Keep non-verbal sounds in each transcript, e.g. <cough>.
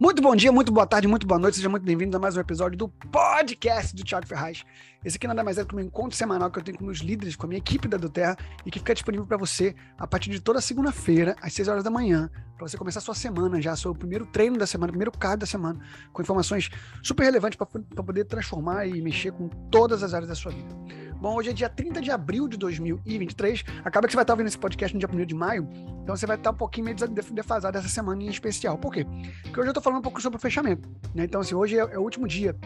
Muito bom dia, muito boa tarde, muito boa noite, seja muito bem-vindo a mais um episódio do podcast do Thiago Ferraz. Esse aqui nada mais é do que um encontro semanal que eu tenho com meus líderes, com a minha equipe da Doterra e que fica disponível para você a partir de toda segunda-feira, às 6 horas da manhã, para você começar a sua semana já, seu primeiro treino da semana, primeiro card da semana, com informações super relevantes para poder transformar e mexer com todas as áreas da sua vida. Bom, hoje é dia 30 de abril de 2023. Acaba que você vai estar ouvindo esse podcast no dia 1 de maio, então você vai estar um pouquinho meio defasado essa semana em especial. Por quê? Porque hoje eu estou falando um pouco sobre o fechamento. Né? Então, assim, hoje é, é o último dia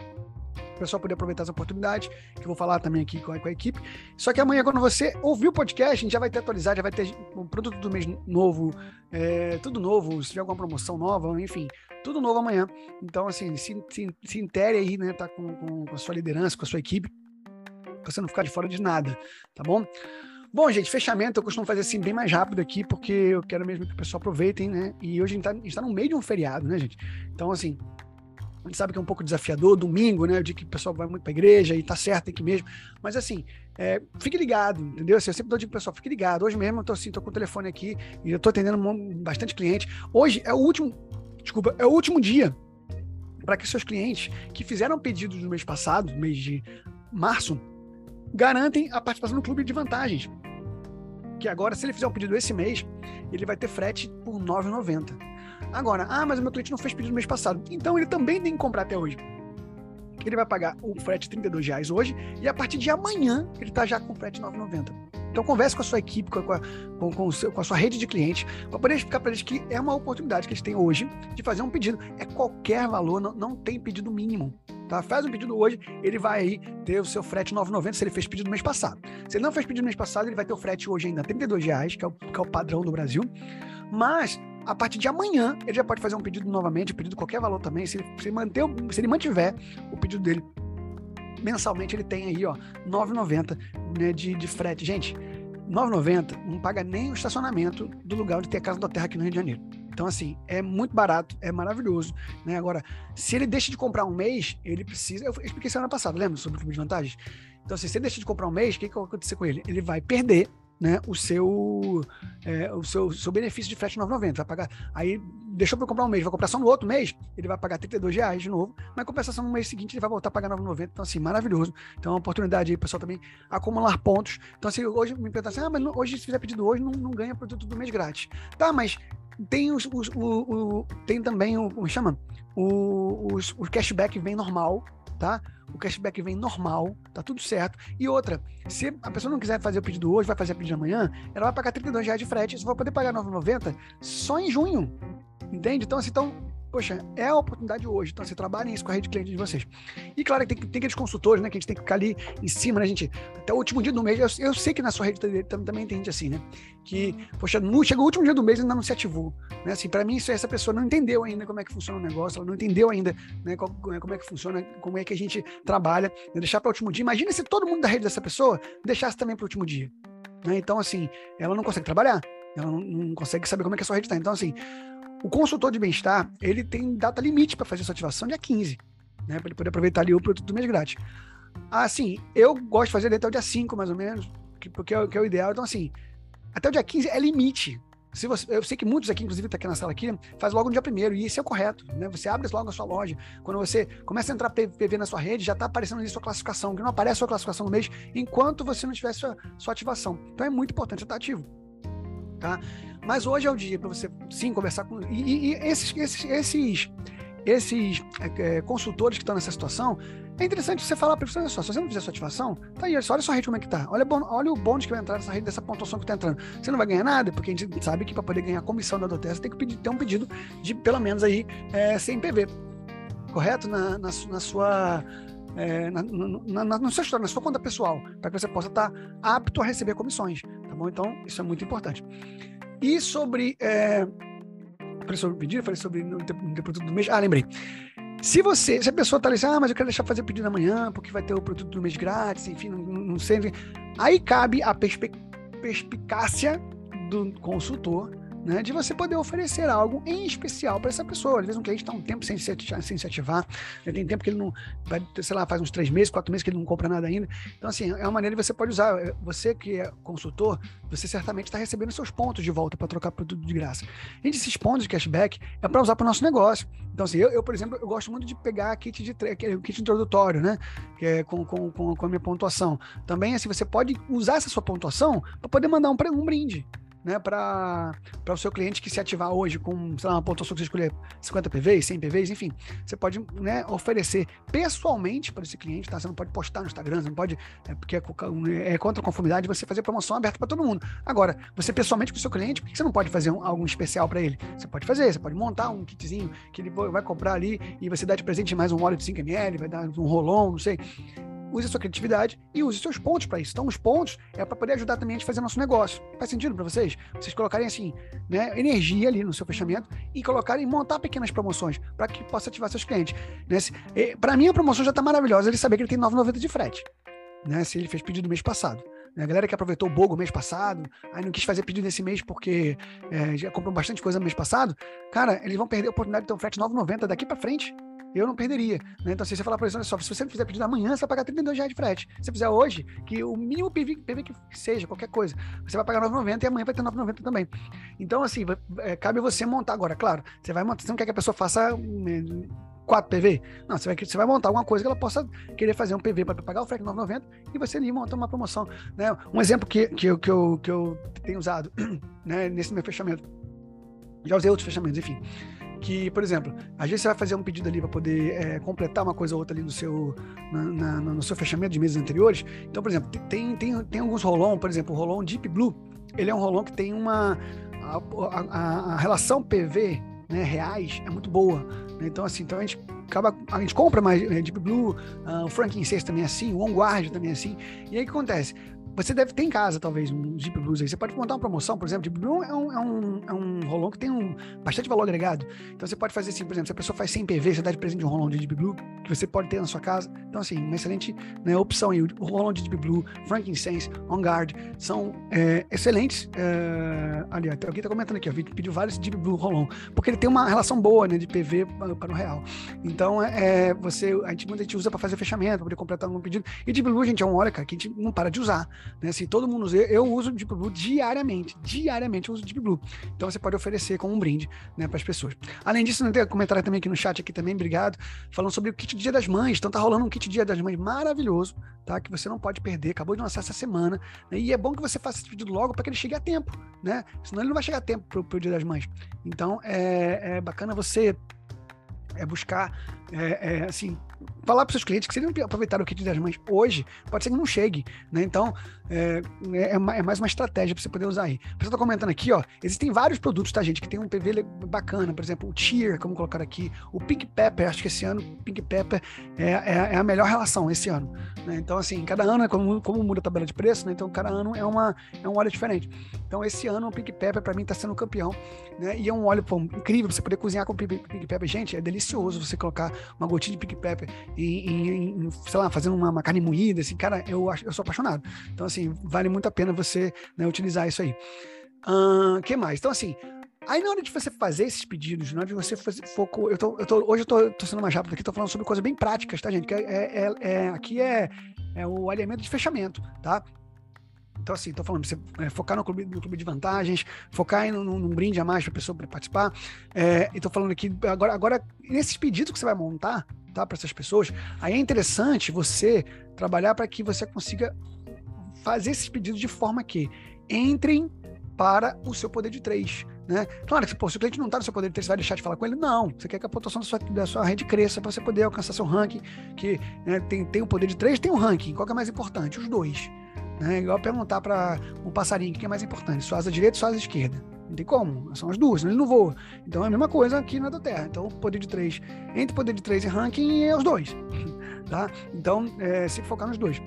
o pessoal poder aproveitar essa oportunidade, que eu vou falar também aqui com a, com a, equipe. Só que amanhã, quando você ouvir o podcast, a gente já vai ter atualizado, já vai ter um produto do mês novo, é, tudo novo, se tiver alguma promoção nova, enfim, tudo novo amanhã. Então, assim, se, se, se intere aí, né, tá com, com, com a sua liderança, com a sua equipe, para você não ficar de fora de nada, tá bom? Bom, gente, fechamento eu costumo fazer assim bem mais rápido aqui, porque eu quero mesmo que o pessoal aproveitem, né? E hoje a gente, está tá no meio de um feriado, né, gente? Então, assim, a gente sabe que é um pouco desafiador, domingo, né? O dia que o pessoal vai muito para a igreja e tá certo, que mesmo. Mas assim, é, fique ligado, entendeu? Assim, eu sempre dou dica pro pessoal, fique ligado. Hoje mesmo eu tô assim, tô com o telefone aqui e eu tô atendendo bastante cliente. Hoje é o último, desculpa, é o último dia para que seus clientes que fizeram pedidos no mês passado, mês de março, garantem a participação no clube de vantagens. Que agora, se ele fizer um pedido esse mês, ele vai ter frete por R$ 9,90. Agora, ah, mas o meu cliente não fez pedido no mês passado. Então ele também tem que comprar até hoje. Ele vai pagar o frete 32 reais hoje e a partir de amanhã ele está já com frete R$ 9,90. Então converse com a sua equipe, com a, com, com, seu, com a sua rede de clientes, para poder explicar para eles que é uma oportunidade que eles têm hoje de fazer um pedido. É qualquer valor, não, não tem pedido mínimo. Tá? Faz um pedido hoje, ele vai aí ter o seu frete 9,90 se ele fez pedido no mês passado. Se ele não fez pedido no mês passado, ele vai ter o frete hoje ainda R$ reais, que é, o, que é o padrão do Brasil. Mas a partir de amanhã ele já pode fazer um pedido novamente, um pedido qualquer valor também. Se ele, se manter, se ele mantiver o pedido dele mensalmente, ele tem aí, ó, R$ 9,90 né, de, de frete. Gente, R$ 9,90 não paga nem o estacionamento do lugar onde tem a Casa da Terra aqui no Rio de Janeiro. Então, assim, é muito barato, é maravilhoso. Né? Agora, se ele deixa de comprar um mês, ele precisa. Eu expliquei semana passada, lembra? Sobre o clube de vantagens? Então, assim, se ele deixa de comprar um mês, o que, que vai acontecer com ele? Ele vai perder né, o seu é, o seu, seu benefício de frete 9,90. Vai pagar. Aí deixou para comprar um mês, vai comprar só no outro mês, ele vai pagar 32 reais de novo, mas compensação no mês seguinte ele vai voltar a pagar 9,90. Então, assim, maravilhoso. Então, é uma oportunidade aí, pessoal, também acumular pontos. Então, assim, hoje me perguntam assim: ah, mas hoje, se fizer pedido hoje, não, não ganha produto do mês grátis. Tá, mas tem os, os o, o, tem também o, como chama? O, os, o cashback vem normal, tá? O cashback vem normal, tá tudo certo. E outra, se a pessoa não quiser fazer o pedido hoje, vai fazer o pedido amanhã, ela vai pagar 32 reais de frete, você vai poder pagar 9,90 só em junho. Entende? Então, assim, então, poxa, é a oportunidade hoje. Então, você trabalhem isso com a rede de clientes de vocês. E claro, tem, tem aqueles consultores, né? Que a gente tem que ficar ali em cima, né, gente? Até o último dia do mês. Eu, eu sei que na sua rede também tem gente assim, né? Que, poxa, no, chega o último dia do mês e ainda não se ativou. Né? Assim, para mim, isso, essa pessoa não entendeu ainda como é que funciona o negócio, ela não entendeu ainda né, como é que funciona, como é que a gente trabalha. Né? Deixar para o último dia. Imagina se todo mundo da rede dessa pessoa deixasse também para o último dia. Né? Então, assim, ela não consegue trabalhar. Ela não, não consegue saber como é que a sua rede está. Então, assim, o consultor de bem-estar, ele tem data limite para fazer essa ativação, dia 15, né? Para ele poder aproveitar ali o produto do mês grátis. Assim, eu gosto de fazer até o dia 5, mais ou menos, porque é, que é o ideal. Então, assim, até o dia 15 é limite. Se você, eu sei que muitos aqui, inclusive, tá aqui na sala aqui, faz logo no dia primeiro, e isso é o correto, né? Você abre logo a sua loja. Quando você começa a entrar PV na sua rede, já está aparecendo ali sua classificação, que não aparece sua classificação no mês enquanto você não tiver sua, sua ativação. Então é muito importante estar tá ativo. Tá? Mas hoje é o dia para você sim conversar com. E, e esses, esses, esses, esses é, consultores que estão nessa situação, é interessante você falar para eles: só, se você não fizer sua ativação, tá aí, olha só a rede como é que tá. Olha, olha o bônus que vai entrar nessa rede dessa pontuação que está entrando. Você não vai ganhar nada, porque a gente sabe que para poder ganhar a comissão da Dotes, tem que pedir, ter um pedido de pelo menos aí é, 100 PV. Correto? Na, na, na sua. É, na, na, na, na, sua história, na sua conta pessoal, para que você possa estar tá apto a receber comissões, tá bom? Então, isso é muito importante. E sobre. É, falei sobre pedido, falei sobre o produto do mês. Ah, lembrei. Se você, se a pessoa está ali assim, ah, mas eu quero deixar fazer pedido amanhã, porque vai ter o produto do mês grátis, enfim, não, não sei. Aí cabe a perspicácia do consultor né, de você poder oferecer algo em especial para essa pessoa. Às vezes um cliente está um tempo sem se, sem se ativar, né, tem tempo que ele não, vai, sei lá, faz uns três meses, quatro meses que ele não compra nada ainda. Então, assim, é uma maneira que você pode usar. Você que é consultor, você certamente está recebendo seus pontos de volta para trocar produto de graça. E esses pontos de cashback é para usar para o nosso negócio. Então, assim, eu, eu, por exemplo, eu gosto muito de pegar kit de kit introdutório, né? Que é com, com, com, com a minha pontuação. Também, assim, você pode usar essa sua pontuação para poder mandar um, um brinde né, para o seu cliente que se ativar hoje com, sei lá, uma pontuação que você escolher 50 PVs, 100 PVs, enfim, você pode né, oferecer pessoalmente para esse cliente, tá? Você não pode postar no Instagram, você não pode, é, porque é, é contra a conformidade você fazer promoção aberta para todo mundo. Agora, você pessoalmente com o seu cliente, por que você não pode fazer um, algo especial para ele? Você pode fazer, você pode montar um kitzinho que ele vai comprar ali e você dá de presente mais um óleo de 5ml, vai dar um rolão, não sei use a sua criatividade e use seus pontos para isso. Então, os pontos é para poder ajudar também a gente fazer nosso negócio. Faz sentido para vocês? Vocês colocarem assim, né, energia ali no seu fechamento e colocarem montar pequenas promoções para que possa ativar seus clientes. Né? Para mim, a promoção já está maravilhosa. Ele saber que ele tem 9,90 de frete, né? Se ele fez pedido mês passado. Né? A galera que aproveitou o Bogo mês passado, aí não quis fazer pedido nesse mês porque é, já comprou bastante coisa no mês passado, cara, eles vão perder a oportunidade de ter um frete 9,90 daqui para frente eu não perderia. Né? Então, se você falar para eles, olha só, se você não fizer pedido amanhã, você vai pagar 32 reais de frete. Se você fizer hoje, que o mínimo PV, PV que seja, qualquer coisa, você vai pagar 9,90 e amanhã vai ter 9,90 também. Então, assim, é, cabe você montar agora. Claro, você vai montar, você não quer que a pessoa faça um, 4 PV? Não, você vai, você vai montar alguma coisa que ela possa querer fazer um PV para pagar o frete 9,90 e você ali monta uma promoção. Né? Um exemplo que, que, eu, que, eu, que eu tenho usado <clears throat> né, nesse meu fechamento, já usei outros fechamentos, enfim que, por exemplo, às vezes você vai fazer um pedido ali para poder é, completar uma coisa ou outra ali no seu, na, na, no seu fechamento de meses anteriores. Então, por exemplo, tem, tem, tem alguns rolão, por exemplo, o rolão Deep Blue, ele é um rolão que tem uma. A, a, a relação PV né, reais é muito boa. Né? Então, assim, então a gente acaba, a gente compra mais né, Deep Blue, uh, o Frankincense também é assim, o OnGuard também é assim. E aí o que acontece? Você deve ter em casa, talvez, um Deep Blues aí. Você pode montar uma promoção, por exemplo. Deep Blue é um, é um, é um rolão que tem um, bastante valor agregado. Então você pode fazer assim, por exemplo, se a pessoa faz 100 PV, você dá de presente um rolão de Deep Blue, que você pode ter na sua casa. Então, assim, uma excelente né, opção aí. O rolão de Deep Blue, Frankincense, On Guard, são é, excelentes. É, ali, até alguém está comentando aqui, ó, pediu vários Deep Blue rolão, porque ele tem uma relação boa né, de PV para, o real. Então, é, você, a gente, muita gente usa para fazer fechamento, para poder completar algum pedido. E Deep Blue, gente, é um óleo, cara, que a gente não para de usar. Né? Assim, todo mundo usa. Eu uso Deep Blue diariamente. Diariamente eu uso Deep Blue. Então você pode oferecer como um brinde né, para as pessoas. Além disso, não tem um comentário também aqui no chat aqui também, obrigado, falando sobre o kit Dia das Mães. Então tá rolando um kit Dia das Mães maravilhoso, tá? Que você não pode perder. Acabou de lançar essa semana. Né? E é bom que você faça esse pedido logo para que ele chegue a tempo, né? Senão ele não vai chegar a tempo para o Dia das Mães. Então é, é bacana você é buscar, é, é, assim, falar para seus clientes que se eles não aproveitar o kit das mães hoje, pode ser que não chegue, né? Então, é, é, é mais uma estratégia para você poder usar aí. Pessoal está comentando aqui, ó, existem vários produtos, tá, gente, que tem um PV bacana, por exemplo, o Cheer, como colocar aqui, o Pink Pepper, acho que esse ano Pink Pepper é, é, é a melhor relação esse ano, né? Então, assim, cada ano, é como, como muda a tabela de preço, né? Então, cada ano é, uma, é um óleo diferente. Então, esse ano o Pink Pepper, para mim, está sendo campeão, né? E é um óleo pô, incrível, você poder cozinhar com Pink Pepper. Gente, é delicioso você colocar uma gotinha de Pink Pepper em, em, em sei lá, fazendo uma, uma, carne moída, assim, cara, eu, eu sou apaixonado. Então, assim, vale muito a pena você né, utilizar isso aí. O uh, que mais? Então, assim, Aí na hora de você fazer esses pedidos, na hora de você fazer foco, eu tô, eu tô, hoje eu tô, tô, sendo mais rápido aqui, tô falando sobre coisas bem práticas, tá, gente? Que é, é, é, aqui é, é o alinhamento de fechamento, tá? Então, assim, tô falando, você é, focar no clube, no clube de vantagens, focar em num brinde a mais para a pessoa participar. É, e tô falando aqui, agora, agora, nesses pedidos que você vai montar, tá, para essas pessoas, aí é interessante você trabalhar para que você consiga fazer esses pedidos de forma que entrem para o seu poder de três. Né? Claro que pô, se o cliente não está no seu poder de três, você vai deixar de falar com ele? Não. Você quer que a pontuação da sua, da sua rede cresça para você poder alcançar seu ranking, que né, tem, tem o poder de três, tem o ranking. Qual que é mais importante? Os dois. Né? Igual perguntar para um passarinho o que é mais importante, sua asa direita ou sua asa esquerda. Não tem como, são as duas, ele não voa. Então é a mesma coisa aqui na da Terra. Então, poder de três, entre poder de três e ranking, é os dois. <laughs> Tá? Então, é, se focar nos dois.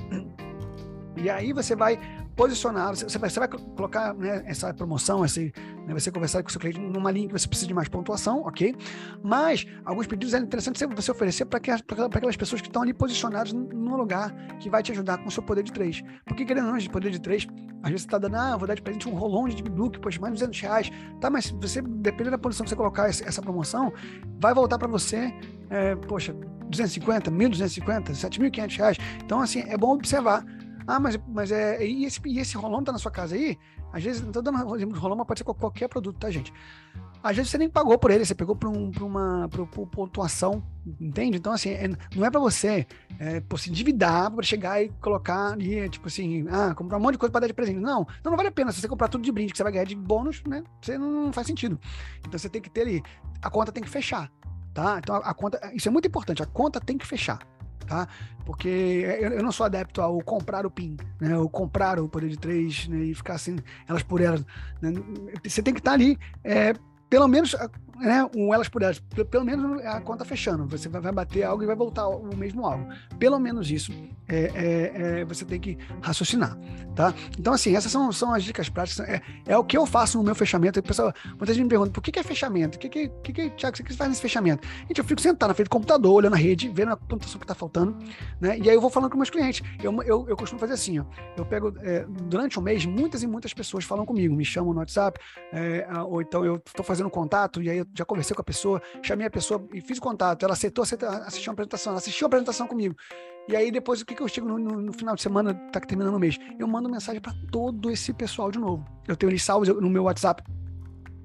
E aí você vai posicionar, você vai, você vai colocar né, essa promoção, esse, né, você conversar com o seu cliente numa linha que você precisa de mais pontuação, ok? Mas alguns pedidos é interessante você oferecer para aquelas pessoas que estão ali posicionadas num lugar que vai te ajudar com o seu poder de três. Porque querendo ou não, de poder de três, às vezes você está dando, ah, vou dar de presente um rolão de book, poxa, mais de 200 reais. Tá, mas você, dependendo da posição que você colocar essa promoção, vai voltar para você, é, poxa, 250, 1.250, 7.500 reais. Então, assim, é bom observar ah, mas, mas é. E esse, e esse rolão tá na sua casa aí? Às vezes, não tô dando exemplo de rolão, mas pode ser qualquer produto, tá, gente? Às vezes você nem pagou por ele, você pegou por, um, por uma por, por pontuação, entende? Então, assim, é, não é para você é, por se endividar para chegar e colocar ali, tipo assim, ah, comprar um monte de coisa para dar de presente. Não, então não vale a pena. Se você comprar tudo de brinde que você vai ganhar de bônus, né? Você não, não faz sentido. Então você tem que ter ali, a conta tem que fechar, tá? Então a, a conta, isso é muito importante, a conta tem que fechar tá? Porque eu, eu, não sou adepto ao comprar o PIN, né? O comprar o poder de três né? e ficar assim, elas por elas. Né? Você tem que estar tá ali, é, pelo menos né, um elas por elas, pelo menos a conta fechando. Você vai bater algo e vai voltar o mesmo algo. Pelo menos isso é, é, é, você tem que raciocinar, tá? Então, assim, essas são, são as dicas práticas. É, é o que eu faço no meu fechamento. O pessoal, muita gente me pergunta, por que, que é fechamento? O que, que, que, que, Thiago, você faz nesse fechamento? Gente, eu fico sentado na frente do computador, olhando a rede, vendo a pontuação que está faltando, né? E aí eu vou falando com meus clientes. Eu, eu, eu costumo fazer assim, ó. Eu pego, é, durante o um mês, muitas e muitas pessoas falam comigo, me chamam no WhatsApp, é, ou então eu estou fazendo contato, e aí eu já conversei com a pessoa, chamei a pessoa e fiz o contato. Ela aceitou, aceitou assistiu a apresentação, ela assistiu a apresentação comigo. E aí, depois, o que, que eu chego no, no, no final de semana, tá terminando o mês? Eu mando mensagem para todo esse pessoal de novo. Eu tenho eles salvos no meu WhatsApp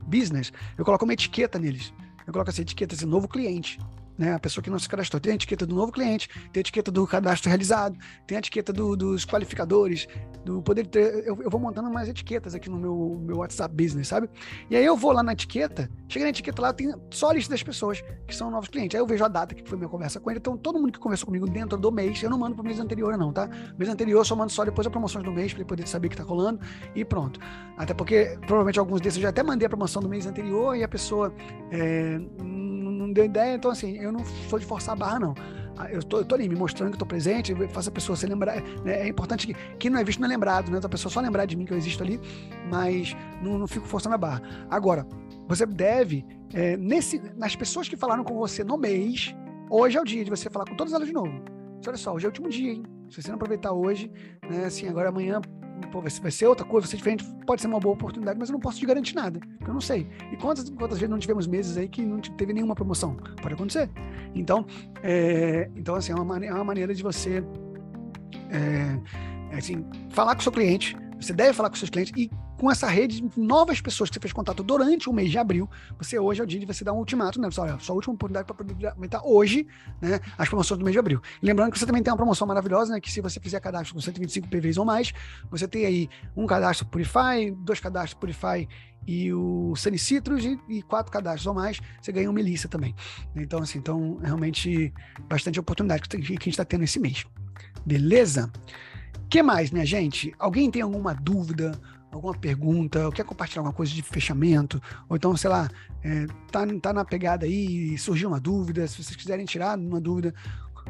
Business, eu coloco uma etiqueta neles. Eu coloco essa etiqueta, esse novo cliente né? A pessoa que não se cadastrou. Tem a etiqueta do novo cliente, tem a etiqueta do cadastro realizado, tem a etiqueta do, dos qualificadores, do poder ter. Eu, eu, vou montando mais etiquetas aqui no meu, meu WhatsApp Business, sabe? E aí eu vou lá na etiqueta, chega na etiqueta lá, tem só a lista das pessoas que são novos clientes. Aí eu vejo a data que foi minha conversa com ele. Então, todo mundo que conversou comigo dentro do mês, eu não mando pro mês anterior, não, tá? Mês anterior eu só mando só depois as promoções do mês, para ele poder saber que tá rolando e pronto. Até porque provavelmente alguns desses eu já até mandei a promoção do mês anterior e a pessoa é, deu ideia. Então, assim, eu não sou de forçar a barra, não. Ah, eu tô, eu tô ali me mostrando que estou presente, faço a pessoa se lembrar. Né? É importante que quem não é visto não é lembrado, né? A pessoa só lembrar de mim que eu existo ali, mas não, não fico forçando a barra. Agora, você deve, é, nesse, nas pessoas que falaram com você no mês, hoje é o dia de você falar com todas elas de novo. Olha só, hoje é o último dia, hein? Se você não aproveitar hoje, né? Assim, agora amanhã pô, vai ser outra coisa, vai ser diferente, pode ser uma boa oportunidade, mas eu não posso te garantir nada, porque eu não sei. E quantas, quantas vezes não tivemos meses aí que não teve nenhuma promoção? Pode acontecer. Então, é, então assim, é uma, é uma maneira de você é, assim, falar com o seu cliente, você deve falar com seus clientes e com essa rede de novas pessoas que você fez contato durante o mês de abril, você hoje é o dia de você dar um ultimato, né? Olha, sua última oportunidade para poder aumentar hoje, né? As promoções do mês de abril. Lembrando que você também tem uma promoção maravilhosa, né? Que se você fizer cadastro com 125 PVs ou mais, você tem aí um cadastro Purify, dois cadastros Purify e o Sunny Citrus e, e, quatro cadastros ou mais, você ganha um Melissa também. Então, assim, então, realmente, bastante oportunidade que a gente está tendo esse mês. Beleza? que mais, minha gente? Alguém tem alguma dúvida? Alguma pergunta, ou quer compartilhar alguma coisa de fechamento, ou então, sei lá, é, tá, tá na pegada aí surgiu uma dúvida, se vocês quiserem tirar uma dúvida,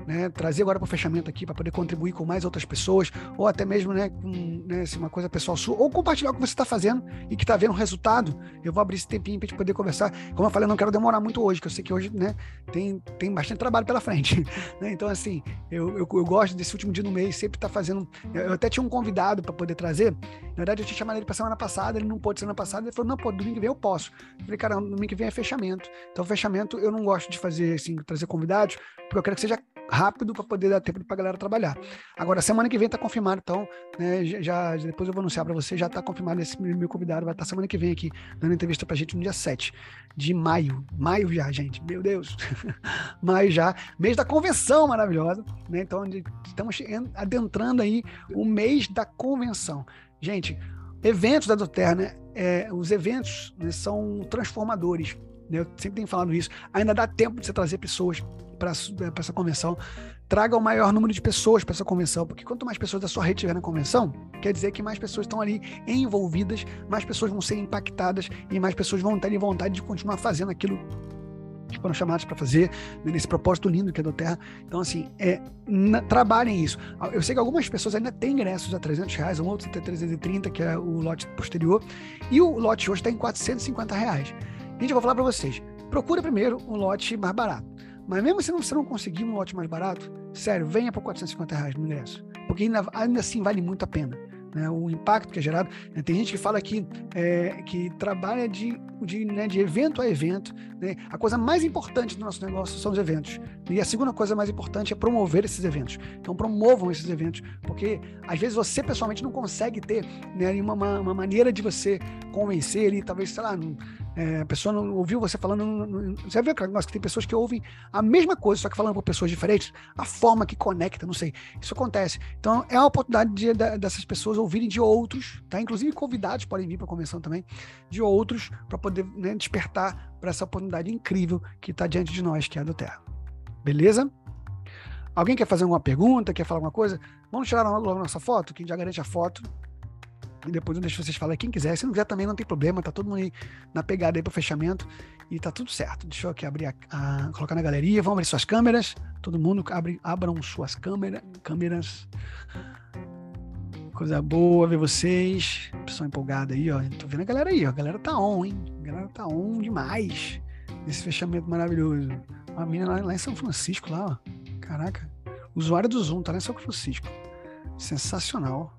né, trazer agora para o fechamento aqui para poder contribuir com mais outras pessoas, ou até mesmo né, com né, assim, uma coisa pessoal sua, ou compartilhar o que você está fazendo e que está vendo resultado. Eu vou abrir esse tempinho para a gente poder conversar. Como eu falei, eu não quero demorar muito hoje, que eu sei que hoje né, tem, tem bastante trabalho pela frente. <laughs> Né? Então, assim, eu, eu, eu, gosto desse último dia do mês, sempre estar tá fazendo. Eu até tinha um convidado para poder trazer. Na verdade, eu tinha chamado ele para semana passada, ele não pôde semana passada, ele falou: não, pô, domingo que vem eu posso. Eu falei, cara, domingo que vem é fechamento. Então, fechamento eu não gosto de fazer, assim, trazer convidados, porque eu quero que seja rápido para poder dar tempo para a galera trabalhar. Agora, semana que vem está confirmado, então, né, já, depois eu vou anunciar para você, já está confirmado esse meu convidado, vai estar tá semana que vem aqui, dando entrevista para a gente no dia 7 de maio. Maio já, gente, meu Deus. <laughs> maio já, mês da convenção maravilhosa, né? Então, estamos adentrando aí o mês da convenção. Gente, eventos da Doterra, né? É, os eventos né, são transformadores. Né? Eu sempre tenho falado isso. Ainda dá tempo de você trazer pessoas para essa convenção. Traga o maior número de pessoas para essa convenção, porque quanto mais pessoas da sua rede tiver na convenção, quer dizer que mais pessoas estão ali envolvidas, mais pessoas vão ser impactadas e mais pessoas vão ter vontade de continuar fazendo aquilo foram chamados para fazer né, nesse propósito lindo que é da Terra. Então, assim, é, na, trabalhem isso. Eu sei que algumas pessoas ainda têm ingressos a 300 reais, um outro até 330, que é o lote posterior, e o lote hoje está em 450 reais. Gente, eu vou falar para vocês, procura primeiro um lote mais barato. Mas mesmo se não, você não conseguir um lote mais barato, sério, venha por 450 reais no ingresso. Porque ainda, ainda assim vale muito a pena né, o impacto que é gerado. Né, tem gente que fala que, é, que trabalha de, de, né, de evento a evento. Né, a coisa mais importante do nosso negócio são os eventos. E a segunda coisa mais importante é promover esses eventos. Então, promovam esses eventos, porque às vezes você pessoalmente não consegue ter né, uma, uma maneira de você convencer ali, talvez, sei lá, é, a pessoa não ouviu você falando. Não, você viu aquele que tem pessoas que ouvem a mesma coisa, só que falando com pessoas diferentes, a forma que conecta, não sei. Isso acontece. Então, é a oportunidade de, de, dessas pessoas ouvirem de outros, tá? Inclusive convidados podem vir para a convenção também, de outros, para poder né, despertar para essa oportunidade incrível que está diante de nós, que é a do Terra. Beleza? Alguém quer fazer alguma pergunta, quer falar alguma coisa? Vamos tirar logo nossa foto, quem já garante a foto. Depois eu deixo vocês falarem quem quiser. Se não quiser também não tem problema, tá todo mundo na pegada aí pro fechamento e tá tudo certo. Deixa eu aqui abrir a, a colocar na galeria. Vamos abrir suas câmeras. Todo mundo abre, abram suas câmera, câmeras. Coisa boa ver vocês. Pessoal empolgada aí, ó. Tô vendo a galera aí, ó. A galera tá on, hein? A galera tá on demais. Nesse fechamento maravilhoso. Uma menina lá, lá em São Francisco, lá, ó. Caraca. Usuário do Zoom, tá lá em São Francisco. Sensacional.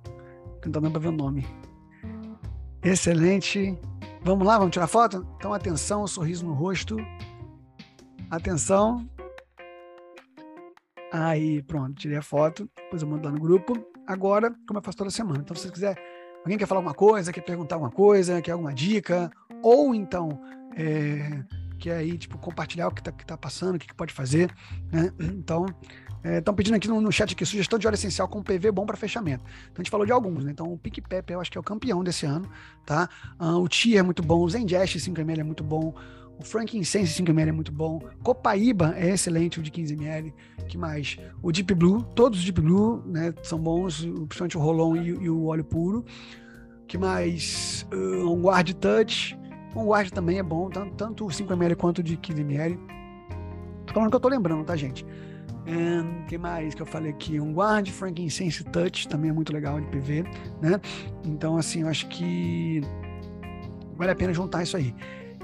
Não tá dando ver o nome. Excelente. Vamos lá, vamos tirar foto? Então, atenção, sorriso no rosto. Atenção. Aí, pronto, tirei a foto. Depois eu mando lá no grupo. Agora, como eu faço toda semana. Então, se você quiser, alguém quer falar alguma coisa, quer perguntar alguma coisa, quer alguma dica, ou então é, quer aí, tipo, compartilhar o que tá, que tá passando, o que, que pode fazer, né? Então, Estão é, pedindo aqui no, no, chat aqui sugestão de hora essencial com PV bom para fechamento. Então a gente falou de alguns, né? Então o PicPep eu acho que é o campeão desse ano, tá? Uh, o Tia é muito bom, o Zengest 5ml é muito bom, o Frankincense 5ml é muito bom, Copaíba é excelente, o de 15ml. que mais? O Deep Blue, todos os Deep Blue, né? São bons, principalmente o Rolon e, e o óleo puro. que mais? Uh, um Guard Touch. Um Guard também é bom, tanto, tanto o 5ml quanto o de 15ml. Tô falando que eu tô lembrando, tá, gente? O que mais que eu falei aqui? Um Guard, Frankincense Touch, também é muito legal de PV, né? Então, assim, eu acho que vale a pena juntar isso aí.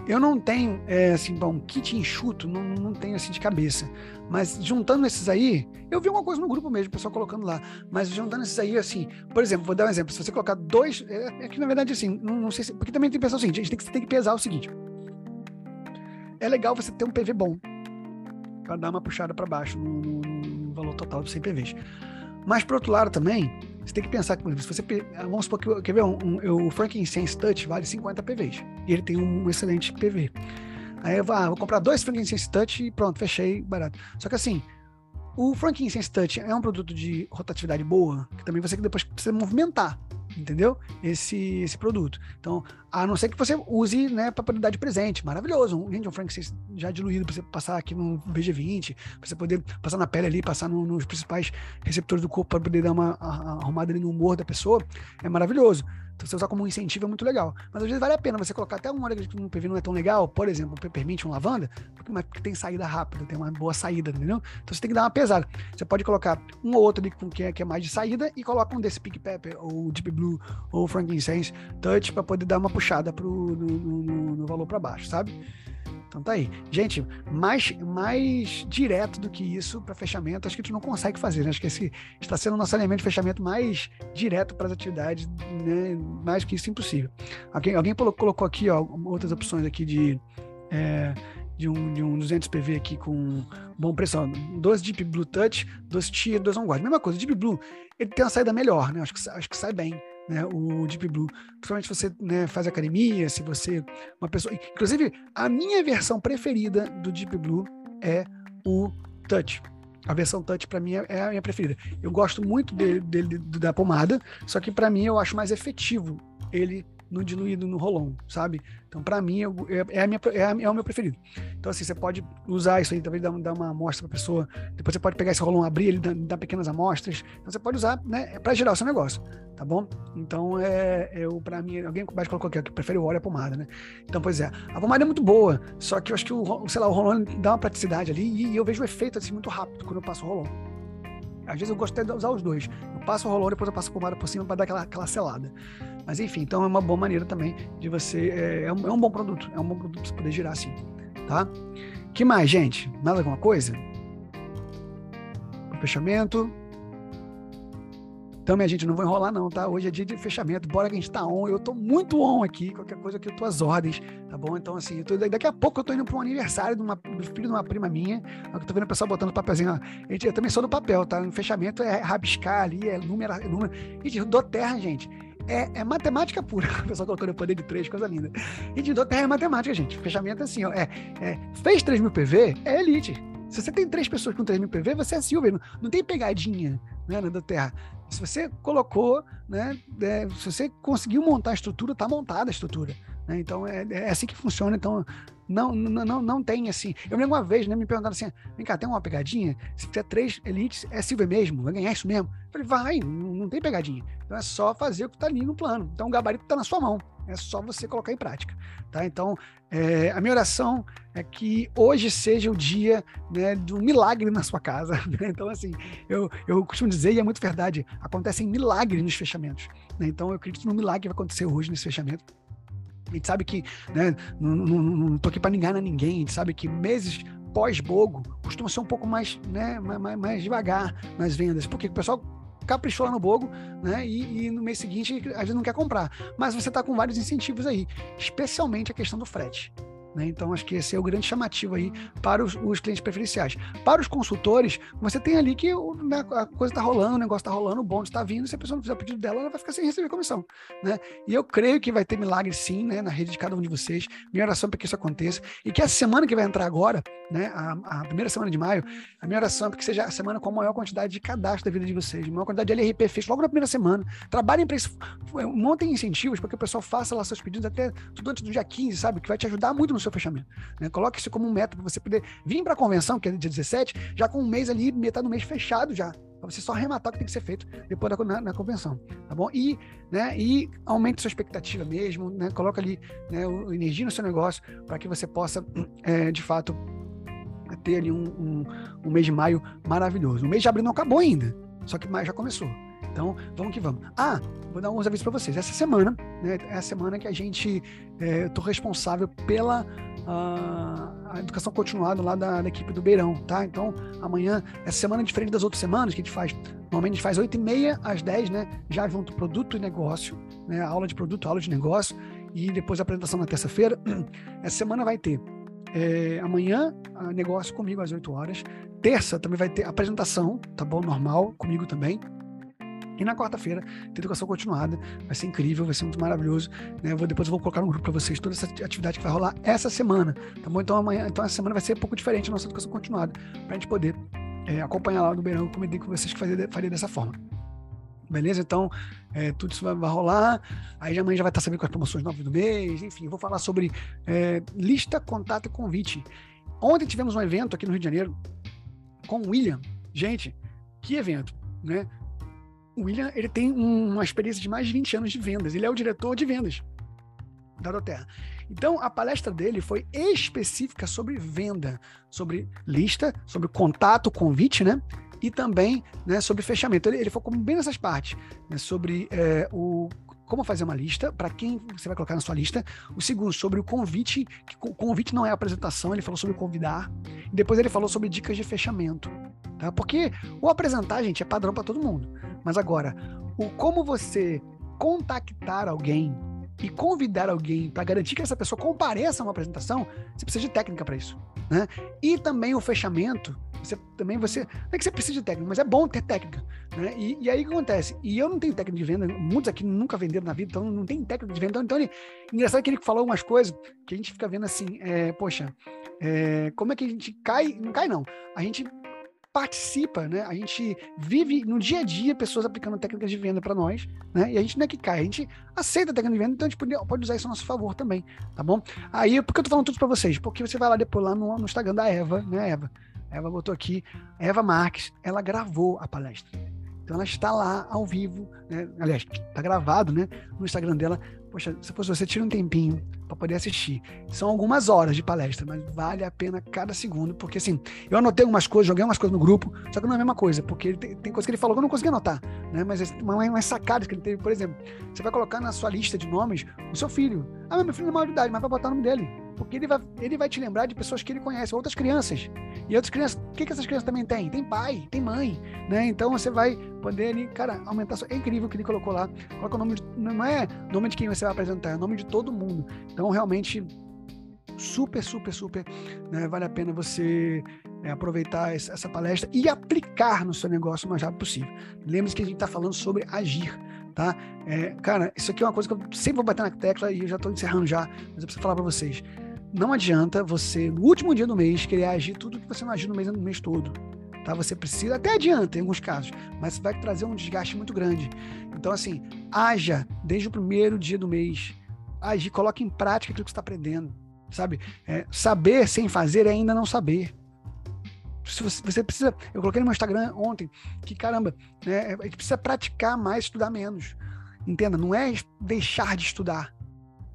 Eu não tenho, é, assim, bom, kit enxuto, não, não tenho assim de cabeça. Mas juntando esses aí, eu vi uma coisa no grupo mesmo, o pessoal colocando lá. Mas juntando esses aí, assim, por exemplo, vou dar um exemplo. Se você colocar dois. É, é que na verdade, assim, não, não, sei se. Porque também tem que pensar o seguinte: a gente tem que, tem que pesar o seguinte. É legal você ter um PV bom para dar uma puxada para baixo no, no, no, valor total dos 100 PVs. Mas, por outro lado, também, você tem que pensar que, se você. Vamos supor que. Quer ver? Um, um, o Frankincense Touch vale 50 PVs. E ele tem um excelente PV. Aí eu vou, ah, vou comprar dois Frankincense Touch e pronto, fechei, barato. Só que assim, o Frankincense Touch é um produto de rotatividade boa, que também você que depois precisa movimentar entendeu? Esse, esse produto. Então, a não ser que você use, né, para dar de presente. Maravilhoso. Um, gente, um já diluído para você passar aqui no VG20, para você poder passar na pele ali, passar no, nos principais receptores do corpo para poder dar uma arrumada ali no humor da pessoa. É maravilhoso. Então, você usar como incentivo é muito legal. Mas às vezes vale a pena você colocar até um óleo que no PV não é tão legal, por exemplo, peppermint, um lavanda, porque tem saída rápida, tem uma boa saída, entendeu? Então você tem que dar uma pesada. Você pode colocar um ou outro ali que é, que é mais de saída e coloca um desse Pink Pepper, ou Deep Blue, ou Frankincense Touch para poder dar uma puxada pro, no, no, no valor para baixo, sabe? Então tá aí. Gente, mais, mais direto do que isso para fechamento, acho que a gente não consegue fazer, né? Acho que esse está sendo o nosso elemento de fechamento mais direto para as atividades, né? Mais que isso impossível. Alguém, alguém colocou aqui, ó, outras opções aqui de. É, de um, de um 200 PV aqui com bom preço, ó, dois Deep Blue Touch, dois Tier, dois On Guard. Mesma coisa, Deep Blue, ele tem uma saída melhor, né? Acho que, acho que sai bem né, o Deep Blue. Principalmente se você né, faz academia, se você. Uma pessoa. Inclusive, a minha versão preferida do Deep Blue é o Touch. A versão Touch para mim é a minha preferida. Eu gosto muito dele, dele da pomada, só que para mim eu acho mais efetivo ele no diluído no rolon, sabe? Então, para mim, é, é, a minha, é, a, é, o meu preferido. Então, assim, você pode usar isso aí, talvez dar, dar uma amostra para pessoa. Depois você pode pegar esse rolon, abrir ele, dar, dar pequenas amostras. Então, você pode usar, né, para gerar o seu negócio, tá bom? Então, é, eu, para mim, alguém mais colocou aqui, que prefere o óleo a pomada, né? Então, pois é, a pomada é muito boa, só que eu acho que o, sei lá, o rolon dá uma praticidade ali e, e eu vejo o efeito, assim, muito rápido quando eu passo o rolon. Às vezes eu gosto de usar os dois. Eu passo o rolão, depois eu passo a pomada por cima para dar aquela, aquela selada. Mas enfim, então é uma boa maneira também de você. É, é, um, é um bom produto. É um bom produto para você poder girar assim. Tá? que mais, gente? Mais alguma coisa? O fechamento. Então, minha gente, não vou enrolar não, tá? Hoje é dia de fechamento, bora que a gente tá on. Eu tô muito on aqui, qualquer coisa eu tô às ordens, tá bom? Então, assim, tô, daqui a pouco eu tô indo para um aniversário de uma, do filho de uma prima minha. Eu tô vendo o pessoal botando papelzinho, ó. Gente, eu também sou do papel, tá? No fechamento é rabiscar ali, é número, é número. Gente, do terra, gente. É, é, matemática pura. <laughs> O pessoal colocando o poder de três, coisa linda. E de terra é matemática, gente. Fechamento é assim, ó. É, é, fez 3 mil PV, é elite. Se você tem três pessoas com 3 mil PV, você é silver. Não, não tem pegadinha né, na terra. Se você colocou, né, é, se você conseguiu montar a estrutura, está montada a estrutura. Né? Então é, é, assim que funciona. Então não, não, não, não tem assim. Eu lembro uma vez, né, me perguntaram assim: vem cá, tem uma pegadinha? Se tiver três elites, é silver mesmo? Vai ganhar isso mesmo? Eu falei, vai, não, não tem pegadinha. Então é só fazer o que está ali no plano. Então o gabarito está na sua mão. É só você colocar em prática. Tá? Então, é, a minha oração é que hoje seja o dia né, do milagre na sua casa. Né? <laughs> Então, assim, eu, eu costumo dizer, e é muito verdade, acontecem milagres nos fechamentos. Né? Então, eu acredito no milagre que vai acontecer hoje nesse fechamento. A gente sabe que, né, não, não, não tô aqui para enganar ninguém, a gente sabe que meses pós-bogo costumam ser um pouco mais, né, mais, mais devagar nas vendas, porque o pessoal caprichou lá no Bogo, né? E, e, no mês seguinte a gente não quer comprar. Mas você está com vários incentivos aí, especialmente a questão do frete. Né? Então, acho que esse é o grande chamativo aí para os, os clientes preferenciais. Para os consultores, você tem ali que o, né, a coisa está rolando, o negócio está rolando, o bônus está vindo, se a pessoa não fizer o pedido dela, ela vai ficar sem receber comissão. Né? E eu creio que vai ter milagre sim né, na rede de cada um de vocês. Minha oração para que isso aconteça. E que a semana que vai entrar agora, né, a, a primeira semana de maio, a minha oração é para que seja a semana com a maior quantidade de cadastro da vida de vocês, a maior quantidade de LRP feito logo na primeira semana. Trabalhem para isso, montem incentivos para que o pessoal faça lá seus pedidos até tudo antes do dia 15, sabe? Que vai te ajudar muito no no seu fechamento. Né? Coloque isso como um método para você poder vir para a convenção, que é dia 17, já com um mês ali, metade do mês fechado já. Para você só arrematar o que tem que ser feito depois da, na, na, convenção, tá bom? E, né, e aumente sua expectativa mesmo, né? Coloca ali né, o, energia no seu negócio para que você possa, é, <clears throat> de fato, ter ali um, um, um mês de maio maravilhoso. O mês de abril não acabou ainda, só que maio já começou. Então, vamos que vamos. Ah, vou dar alguns avisos para vocês. Essa semana, né, é a semana que a gente, é, eu estou responsável pela a, a, educação continuada lá da, da, equipe do Beirão, tá? Então, amanhã, essa semana é diferente das outras semanas, que a gente faz, normalmente a gente faz 8 e meia às 10, né? Já junto produto e negócio, né? Aula de produto, aula de negócio, e depois a apresentação na terça-feira. <clears throat> Essa semana vai ter é, amanhã, negócio comigo às 8 horas. Terça também vai ter apresentação, tá bom? Normal, comigo também. E na quarta-feira, tem educação continuada. Vai ser incrível, vai ser muito maravilhoso. Né? Eu vou, depois eu vou colocar no grupo para vocês toda essa atividade que vai rolar essa semana. Tá bom? Então amanhã, então essa semana vai ser um pouco diferente a nossa educação continuada, para a gente poder é, acompanhar lá no Beirão, eu com vocês que faria, faria dessa forma. Beleza? Então, é, tudo isso vai, vai, rolar. Aí amanhã já vai estar sabendo com as promoções novas do mês. Enfim, eu vou falar sobre é, lista, contato e convite. Ontem tivemos um evento aqui no Rio de Janeiro com o William. Gente, que evento, né? O William ele tem um, uma experiência de mais de 20 anos de vendas. Ele é o diretor de vendas da Doterra. Então, a palestra dele foi específica sobre venda, sobre lista, sobre contato, convite, né? E também né, sobre fechamento. Ele, ele focou bem nessas partes, né, sobre é, o como fazer uma lista, para quem você vai colocar na sua lista. O segundo, sobre o convite, que o convite não é apresentação, ele falou sobre convidar. E depois ele falou sobre dicas de fechamento. Tá? Porque o apresentar, gente, é padrão para todo mundo. Mas agora, o como você contactar alguém e convidar alguém para garantir que essa pessoa compareça a uma apresentação, você precisa de técnica para isso, né? E também o fechamento, você também você não é que você precisa de técnica, mas é bom ter técnica, né? E, e aí o que acontece? E eu não tenho técnica de venda, muitos aqui nunca venderam na vida, então não tem técnica de venda. Então, ele, engraçado que ele falou algumas coisas que a gente fica vendo assim, é, poxa, é, como é que a gente cai? Não cai não. A gente participa, né? A gente vive no dia a dia pessoas aplicando técnicas de venda para nós, né? E a gente não é que cai, a gente aceita a técnica de venda, então a gente pode, pode usar isso a nosso favor também, tá bom? Aí, por que eu tô falando tudo para vocês? Porque você vai lá depois lá no, no Instagram da Eva, né, Eva? A Eva botou aqui, Eva Marques, ela gravou a palestra. Então ela está lá ao vivo, né? aliás, está gravado né? no Instagram dela. Poxa, se fosse você, tira um tempinho para poder assistir. São algumas horas de palestra, mas vale a pena cada segundo, porque assim, eu anotei algumas coisas, joguei umas coisas no grupo, só que não é a mesma coisa, porque tem, tem coisa que ele falou que eu não consegui anotar, né? Mas uma, uma sacada que ele teve, por exemplo, você vai colocar na sua lista de nomes o seu filho. Ah, meu filho é maior de idade, mas vai botar o nome dele porque ele vai, ele vai te lembrar de pessoas que ele conhece, outras crianças. E outras crianças, o que, que essas crianças também têm? Tem pai, tem mãe, né? Então você vai poder ali, cara, aumentar. É incrível o que ele colocou lá. Coloca o nome de, não é nome de quem você vai apresentar, é nome de todo mundo. Então realmente super, super, super, né? vale a pena você é, aproveitar essa palestra e aplicar no seu negócio o mais rápido possível. Lembre-se que a gente está falando sobre agir, tá? É, cara, isso aqui é uma coisa que eu sempre vou bater na tecla e eu já estou encerrando já, mas eu preciso falar para vocês não adianta você, no último dia do mês, querer agir tudo que você não agiu no mês, no mês todo. Tá? Você precisa, até adianta em alguns casos, mas vai trazer um desgaste muito grande. Então, assim, haja desde o primeiro dia do mês. Agir, coloque em prática aquilo que você está aprendendo. Sabe? É, saber sem fazer é ainda não saber. Se você, você, precisa. Eu coloquei no meu Instagram ontem que, caramba, né, a gente precisa praticar mais, estudar menos. Entenda, não é deixar de estudar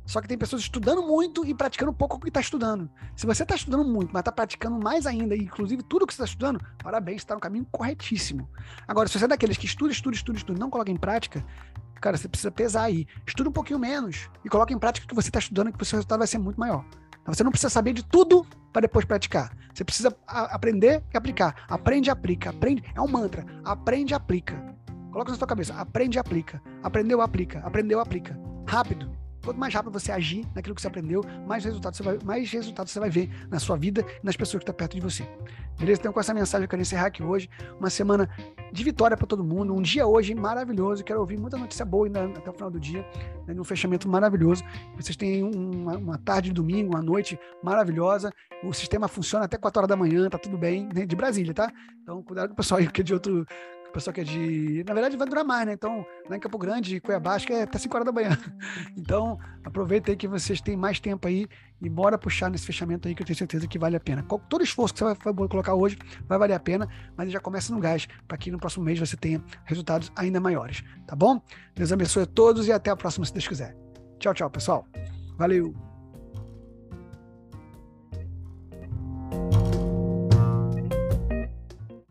só que tem pessoas estudando muito e praticando pouco o que está estudando. Se você está estudando muito, mas está praticando mais ainda, inclusive tudo que você está estudando, parabéns, está no caminho corretíssimo. Agora, se você é daqueles que estuda, estuda, estuda, estuda, não coloca em prática, cara, você precisa pesar aí. Estuda um pouquinho menos e coloca em prática o que você está estudando, que o seu resultado vai ser muito maior. Então, você não precisa saber de tudo para depois praticar. Você precisa aprender e aplicar. Aprende e aplica. Aprende. É um mantra. Aprende e aplica. Coloca na sua cabeça. Aprende e aplica. Aprendeu, aplica. Aprendeu, aplica. Rápido. Quanto mais rápido você agir naquilo que você aprendeu, mais resultados você vai, mais resultados você vai ver na sua vida e nas pessoas que estão perto de você. Beleza? Então, com essa mensagem, eu quero encerrar aqui hoje. Uma semana de vitória para todo mundo. Um dia hoje maravilhoso. Quero ouvir muita notícia boa ainda até o final do dia. Né, um fechamento maravilhoso. Vocês têm uma, uma, tarde de domingo, uma noite maravilhosa. O sistema funciona até 4 horas da manhã, tá tudo bem. Né? De Brasília, tá? Então, cuidado com o pessoal aí que é de outro pessoal que é de. Na verdade, vai durar mais, né? Então, lá em Campo Grande, Cuiabá, acho que é até 5 horas da manhã. Então, aproveita aí que vocês têm mais tempo aí e bora puxar nesse fechamento aí que eu tenho certeza que vale a pena. Todo esforço que você vai, vai colocar hoje vai valer a pena, mas já começa no gás, para que no próximo mês você tenha resultados ainda maiores, tá bom? Deus abençoe a todos e até a próxima, se Deus quiser. Tchau, tchau, pessoal. Valeu!